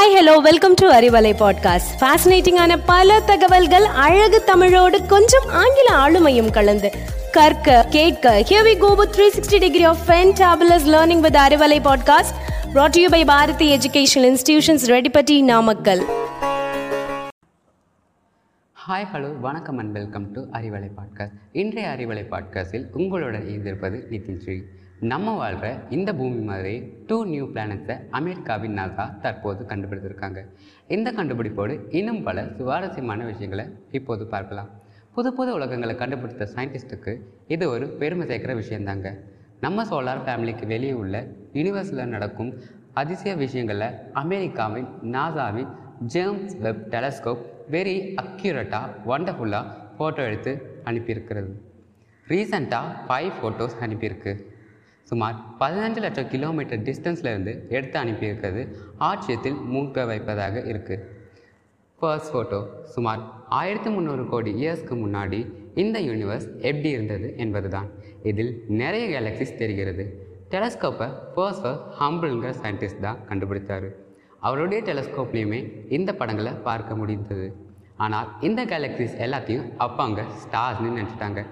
Hi hello welcome to Arivalai podcast ஃபேசினேட்டிங்கான பல தகவல்கள் அழகு தமிழோடு கொஞ்சம் ஆங்கில ஆளுமையும் கலந்து. கற்க கேட்க here we go with 360 degree of fantabulous learning with Arivalai podcast brought to you by Bharathi educational institutions Reddipatti Namakkal hi hello வணக்கம் and welcome to Arivalai podcast இன்றைய அறிவலை பாட்காஸ்டில் உங்களுடன் இருந்திருப்பது நிதின் ஸ்ரீ. நம்ம வாழ்கிற இந்த பூமி மாதிரி டூ நியூ பிளானட்ஸை அமெரிக்காவின் நாசா தற்போது கண்டுபிடித்திருக்காங்க. இந்த கண்டுபிடிப்போடு இன்னும் பல சுவாரஸ்யமான விஷயங்களை இப்போது பார்க்கலாம். புது புது உலகங்களை கண்டுபிடித்த சயின்டிஸ்ட்டுக்கு இது ஒரு பெருமை சேர்க்கிற விஷயந்தாங்க நம்ம சோலார் ஃபேமிலிக்கு வெளியே உள்ள யூனிவர்ஸில் நடக்கும் அதிசய விஷயங்களில் அமெரிக்காவின் நாசாவின் ஜேம்ஸ் வெப் டெலஸ்கோப் வெரி அக்யூரட்டாக ஒண்டர்ஃபுல்லாக ஃபோட்டோ எடுத்து அனுப்பியிருக்கிறது. ரீசண்டாக ஃபைவ் ஃபோட்டோஸ் அனுப்பியிருக்கு. சுமார் பதினஞ்சு லட்சம் கிலோமீட்டர் டிஸ்டன்ஸ்லேருந்து எடுத்து அனுப்பியிருக்கிறது. ஆட்சியத்தில் மூக்க வைப்பதாக இருக்குது ஃபர்ஸ்ட் ஃபோட்டோ சுமார் ஆயிரத்தி முந்நூறு கோடி இயர்ஸ்க்கு முன்னாடி இந்த யூனிவர்ஸ் எப்படி இருந்தது என்பதுதான். இதில் நிறைய கேலக்சிஸ் தெரிகிறது. டெலஸ்கோப்பை ஃபர்ஸ்ட் ஹம்பிள்ங்கிற சயின்டிஸ்ட் தான் கண்டுபிடித்தார் அவருடைய டெலஸ்கோப்லேயுமே இந்த படங்களை பார்க்க முடிந்தது. ஆனால் இந்த கேலக்சிஸ் எல்லாத்தையும் அப்பாங்க ஸ்டார்ஸ்னு நினச்சிட்டாங்க.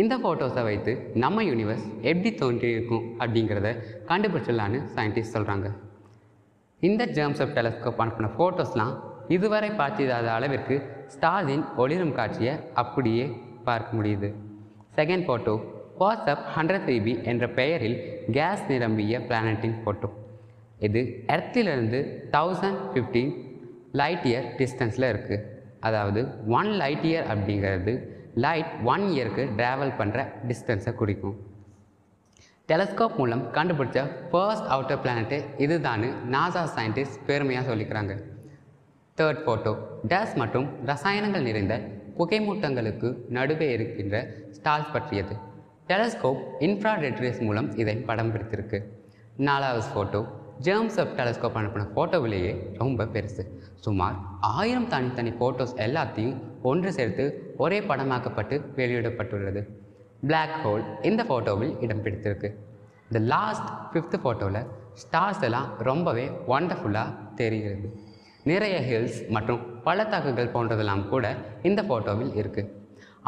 இந்த ஃபோட்டோஸை வைத்து நம்ம யூனிவர்ஸ் எப்படி தோன்றியிருக்கும் அப்படிங்கிறத கண்டுபிடிச்சிடலான்னு சயின்டிஸ்ட் சொல்கிறாங்க இந்த ஜேம்ஸ் ஆஃப் டெலஸ்கோப் அனுப்பின ஃபோட்டோஸ்லாம் இதுவரை பார்த்திடாத அளவிற்கு ஸ்டாலின் ஒளிரும் காட்சியை அப்படியே பார்க்க முடியுது. Second photo WhatsApp hundred three b என்ற பெயரில் கேஸ் நிரம்பிய பிளானட்டின் ஃபோட்டோ இது எர்த்திலிருந்து தௌசண்ட் ஃபிஃப்டீன் லைட் இயர் டிஸ்டன்ஸில் இருக்குது அதாவது ஒன் லைட் இயர் அப்படிங்கிறது லைட் ஒன் இயருக்கு ட்ராவல் பண்ணுற டிஸ்டன்ஸை குறிக்கும். டெலஸ்கோப் மூலம் கண்டுபிடிச்ச ஃபர்ஸ்ட் அவுட்டர் பிளானட்டு இதுதான்னு நாசா சயின்டிஸ்ட் பெருமையாக சொல்லிக்கிறாங்க. தேர்ட் ஃபோட்டோ டஸ் மற்றும் ரசாயனங்கள் நிறைந்த புகைமூட்டங்களுக்கு நடுவே இருக்கின்ற ஸ்டால்ஸ் பற்றியது. டெலஸ்கோப் இன்ஃப்ராரெட் ரேஸ் மூலம் இதை படம் பிடித்திருக்கு. நாலாவது ஃபோட்டோ ஜேம்ஸ் அப் டெலஸ்கோப் அனுப்பின ஃபோட்டோவிலேயே ரொம்ப பெருசு. சுமார் ஆயிரம் தனித்தனி ஃபோட்டோஸ் எல்லாத்தையும் ஒன்று சேர்த்து ஒரே படமாக்கப்பட்டு வெளியிடப்பட்டுள்ளது. பிளாக் ஹோல் இந்த ஃபோட்டோவில் இடம் பிடித்திருக்கு. இந்த லாஸ்ட் ஃபிஃப்த் ஃபோட்டோவில் ஸ்டார்ஸ் எல்லாம் ரொம்பவே ஒண்டர்ஃபுல்லாக தெரிகிறது. நிறைய ஹில்ஸ் மற்றும் பள்ளத்தாக்குகள் போன்றதெல்லாம் கூட இந்த ஃபோட்டோவில் இருக்குது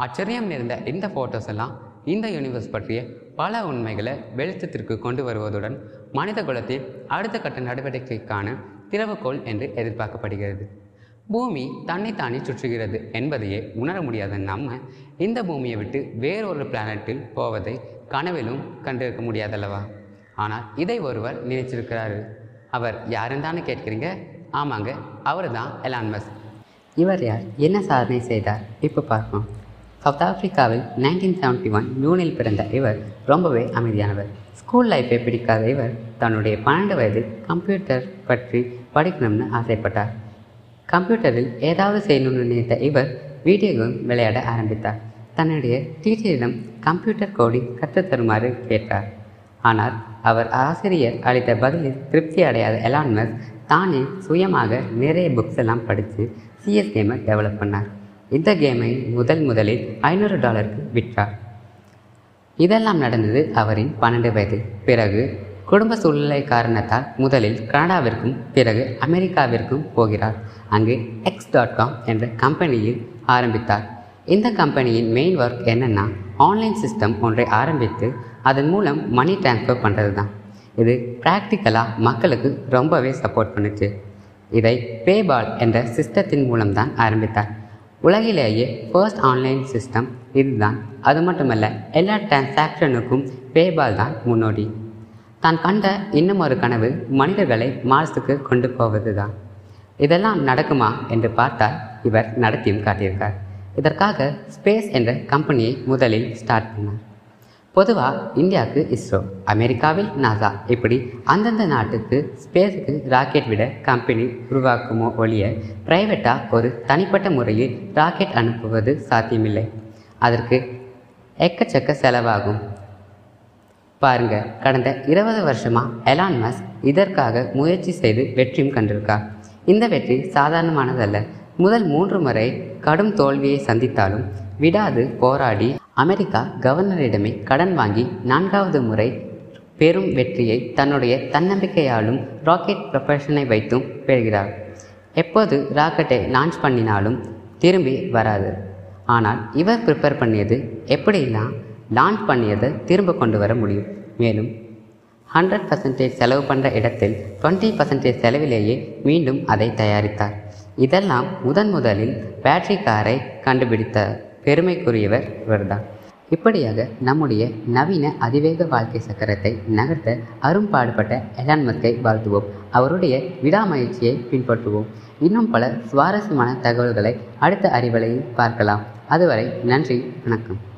ஆச்சரியம் நிறைந்த இந்த ஃபோட்டோஸ் எல்லாம் இந்த யூனிவர்ஸ் பற்றிய பல உண்மைகளை வெளிச்சத்திற்கு கொண்டு வருவதுடன் மனித குலத்தின் அடுத்த கட்ட நடவடிக்கைக்கான திறவுகோள் என்று எதிர்பார்க்கப்படுகிறது. பூமி தன்னைத்தானே சுற்றுகிறது என்பதையே உணர முடியாத நம்ம இந்த பூமியை விட்டு வேறொரு பிளானட்டில் போவதை கனவிலும் கண்டிருக்க முடியாதல்லவா? ஆனால் இதை ஒருவர் நினைச்சிருக்கிறாரு. அவர் யாருன்னு தானே கேட்குறீங்க? ஆமாங்க அவர் தான் எலான்மஸ் இவர் யார்? என்ன சாதனை செய்தார்? இப்போ பார்ப்போம். சவுத் ஆப்பிரிக்காவில் நைன்டீன் செவன்ட்டி ஒன் ஜூனில் பிறந்த இவர் ரொம்பவே அமைதியானவர். ஸ்கூல் லைஃப்பை பிடிக்காத இவர் தன்னுடைய பன்னெண்டு வயதில் கம்ப்யூட்டர் பற்றி படிக்கணும்னு ஆசைப்பட்டார். கம்ப்யூட்டரில் ஏதாவது செய்யணும்னு நினைத்த இவர் வீடியோ கேம் விளையாட ஆரம்பித்தார். தன்னுடைய டீச்சரிடம் கம்ப்யூட்டர் கோடிங் கற்றுத்தருமாறு கேட்டார். ஆனால் அவர் ஆசிரியர் அளித்த பதிலில் திருப்தி அடையாத எலான்மஸ் தானே சுயமாக நிறைய புக்ஸ் எல்லாம் படித்து சிஎஸ் கேமை டெவலப் பண்ணார். இந்த கேமை முதல் முதலில் ஐநூறு டாலருக்கு விற்றார். இதெல்லாம் நடந்தது அவரின் பன்னெண்டு வயதில் பிறகு குடும்ப சூழ்நிலை காரணத்தால் முதலில் கனடாவிற்கும் பிறகு அமெரிக்காவிற்கும் போகிறார். அங்கு எக்ஸ் டாட் காம் என்ற கம்பெனியில் ஆரம்பித்தார். இந்த கம்பெனியின் மெயின் ஒர்க் என்னென்னா ஆன்லைன் சிஸ்டம் ஒன்றை ஆரம்பித்து அதன் மூலம் மணி டிரான்ஸ்ஃபர் பண்ணுறது தான் இது ப்ராக்டிக்கலாக மக்களுக்கு ரொம்பவே சப்போர்ட் பண்ணுச்சு. இதை பேபால் என்ற சிஸ்டத்தின் மூலம்தான் ஆரம்பித்தார். உலகிலேயே ஃபர்ஸ்ட் ஆன்லைன் சிஸ்டம் இதுதான். அது மட்டுமல்ல எல்லா டிரான்சாக்ஷனுக்கும் பேபால் தான் முன்னோடி. தான் கண்ட இன்னும் ஒரு கனவு மனிதர்களை மார்ஸுக்கு கொண்டு போவது தான் இதெல்லாம் நடக்குமா என்று பார்த்தால் இவர் நடத்தியும் காட்டியிருக்கார். இதற்காக ஸ்பேஸ் என்ற கம்பெனியை முதலில் ஸ்டார்ட் பண்ணார். பொதுவாக இந்தியாவுக்கு இஸ்ரோ அமெரிக்காவில் நாசா இப்படி அந்தந்த நாட்டுக்கு ஸ்பேஸுக்கு ராக்கெட் விட கம்பெனி உருவாக்குமோ ஒழிய பிரைவேட்டாக ஒரு தனிப்பட்ட முறையில் ராக்கெட் அனுப்புவது சாத்தியமில்லை. அதற்கு எக்கச்சக்க செலவாகும். பாருங்க கடந்த இருபது வருஷமாக எலான் மஸ் இதற்காக முயற்சி செய்து வெற்றியும் கண்டிருக்கா இந்த வெற்றி சாதாரணமானதல்ல. முதல் மூன்று முறை கடும் தோல்வியை சந்தித்தாலும் விடாது போராடி அமெரிக்கா கவர்னரிடமே கடன் வாங்கி நான்காவது முறை பெரும் வெற்றியை தன்னுடைய தன்னம்பிக்கையாலும் ராக்கெட் ப்ரொபஷனை வைத்தும் பெறுகிறார். எப்போது ராக்கெட்டை லான்ச் பண்ணினாலும் திரும்பி வராது. ஆனால் இவர் ப்ரிப்பேர் பண்ணியது எப்படிலாம் லான்ச் பண்ணியதை திரும்ப கொண்டு வர முடியும். மேலும் ஹண்ட்ரட் பர்சன்டேஜ் செலவு பண்ணுற இடத்தில் டுவெண்ட்டி பர்சன்டேஜ் செலவிலேயே மீண்டும் அதை தயாரித்தார். இதெல்லாம் முதன் முதலில் பேட்டரி காரை கண்டுபிடித்தார். பெருமைக்குரியவர் இவர்தான். இப்படியாக நம்முடைய நவீன அதிவேக வாழ்க்கை சக்கரத்தை நகர்த்த அரும்பாடுபட்ட எலான் மஸ்கை வாழ்த்துவோம். அவருடைய விடாமுயற்சியை பின்பற்றுவோம். இன்னும் பல சுவாரஸ்யமான தகவல்களை அடுத்த அறிவலையில் பார்க்கலாம். அதுவரை நன்றி வணக்கம்.